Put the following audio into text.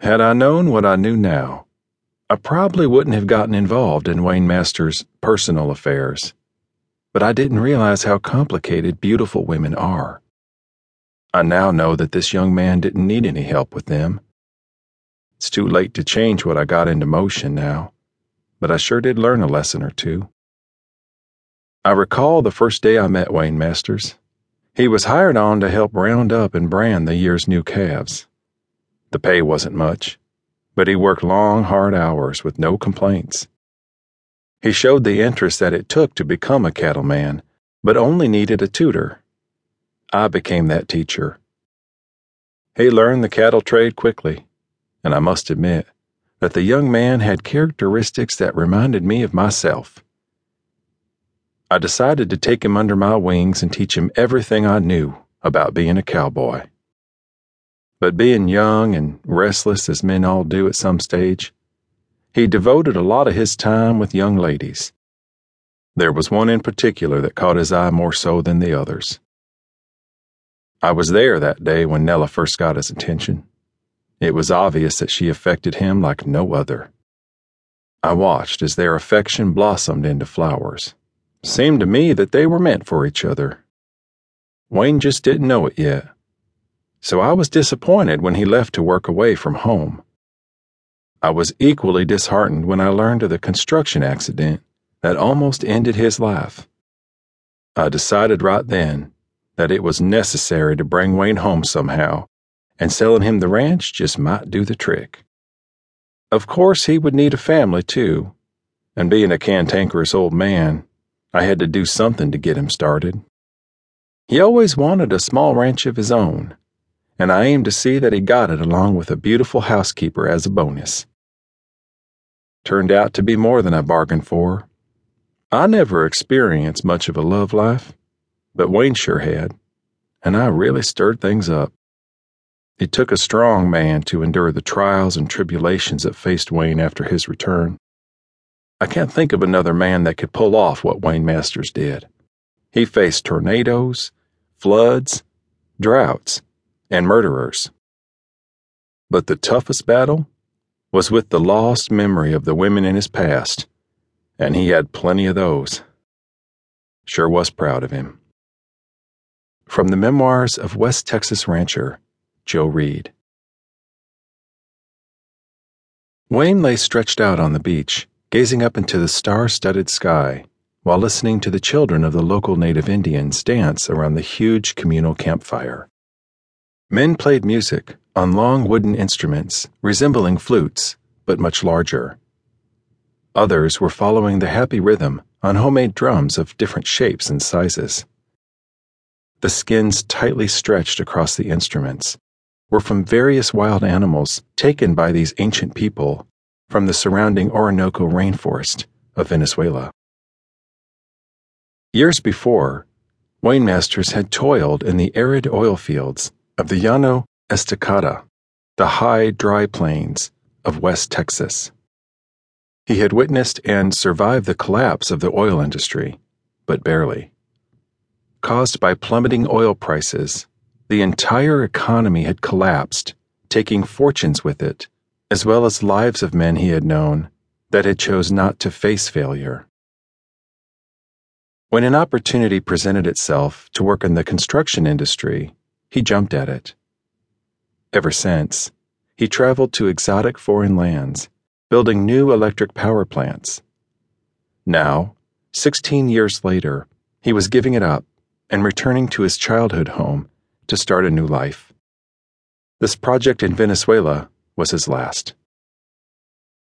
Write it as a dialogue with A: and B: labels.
A: Had I known what I knew now, I probably wouldn't have gotten involved in Wayne Masters' personal affairs. But I didn't realize how complicated beautiful women are. I now know that this young man didn't need any help with them. It's too late to change what I got into motion now, but I sure did learn a lesson or two. I recall the first day I met Wayne Masters. He was hired on to help round up and brand the year's new calves. The pay wasn't much, but he worked long, hard hours with no complaints. He showed the interest that it took to become a cattleman, but only needed a tutor. I became that teacher. He learned the cattle trade quickly, and I must admit that the young man had characteristics that reminded me of myself. I decided to take him under my wings and teach him everything I knew about being a cowboy. But being young and restless as men all do at some stage, he devoted a lot of his time with young ladies. There was one in particular that caught his eye more so than the others. I was there that day when Nella first got his attention. It was obvious that she affected him like no other. I watched as their affection blossomed into flowers. Seemed to me that they were meant for each other. Wayne just didn't know it yet so I was disappointed when he left to work away from home. I was equally disheartened when I learned of the construction accident that almost ended his life. I decided right then that it was necessary to bring Wayne home somehow, and selling him the ranch just might do the trick. Of course, he would need a family too, and being a cantankerous old man, I had to do something to get him started. He always wanted a small ranch of his own and I aimed to see that he got it along with a beautiful housekeeper as a bonus. Turned out to be more than I bargained for. I never experienced much of a love life, but Wayne sure had, and I really stirred things up. It took a strong man to endure the trials and tribulations that faced Wayne after his return. I can't think of another man that could pull off what Wayne Masters did. He faced tornadoes, floods, droughts, and murderers. But the toughest battle was with the lost memory of the women in his past, and he had plenty of those. Sure was proud of him. From the memoirs of West Texas rancher Joe Reed. Wayne lay stretched out on the beach, gazing up into the star studded sky while listening to the children of the local native Indians dance around the huge communal campfire. Men played music on long wooden instruments resembling flutes, but much larger. Others were following the happy rhythm on homemade drums of different shapes and sizes. The skins tightly stretched across the instruments were from various wild animals taken by these ancient people from the surrounding Orinoco rainforest of Venezuela. Years before, Wayne Masters had toiled in the arid oil fields of the Llano Estacado, the high, dry plains of West Texas. He had witnessed and survived the collapse of the oil industry, but barely. Caused by plummeting oil prices, the entire economy had collapsed, taking fortunes with it, as well as lives of men he had known that had chose not to face failure. When an opportunity presented itself to work in the construction industry, he jumped at it. Ever since, he traveled to exotic foreign lands, building new electric power plants. Now, 16 years later, he was giving it up and returning to his childhood home to start a new life. This project in Venezuela was his last.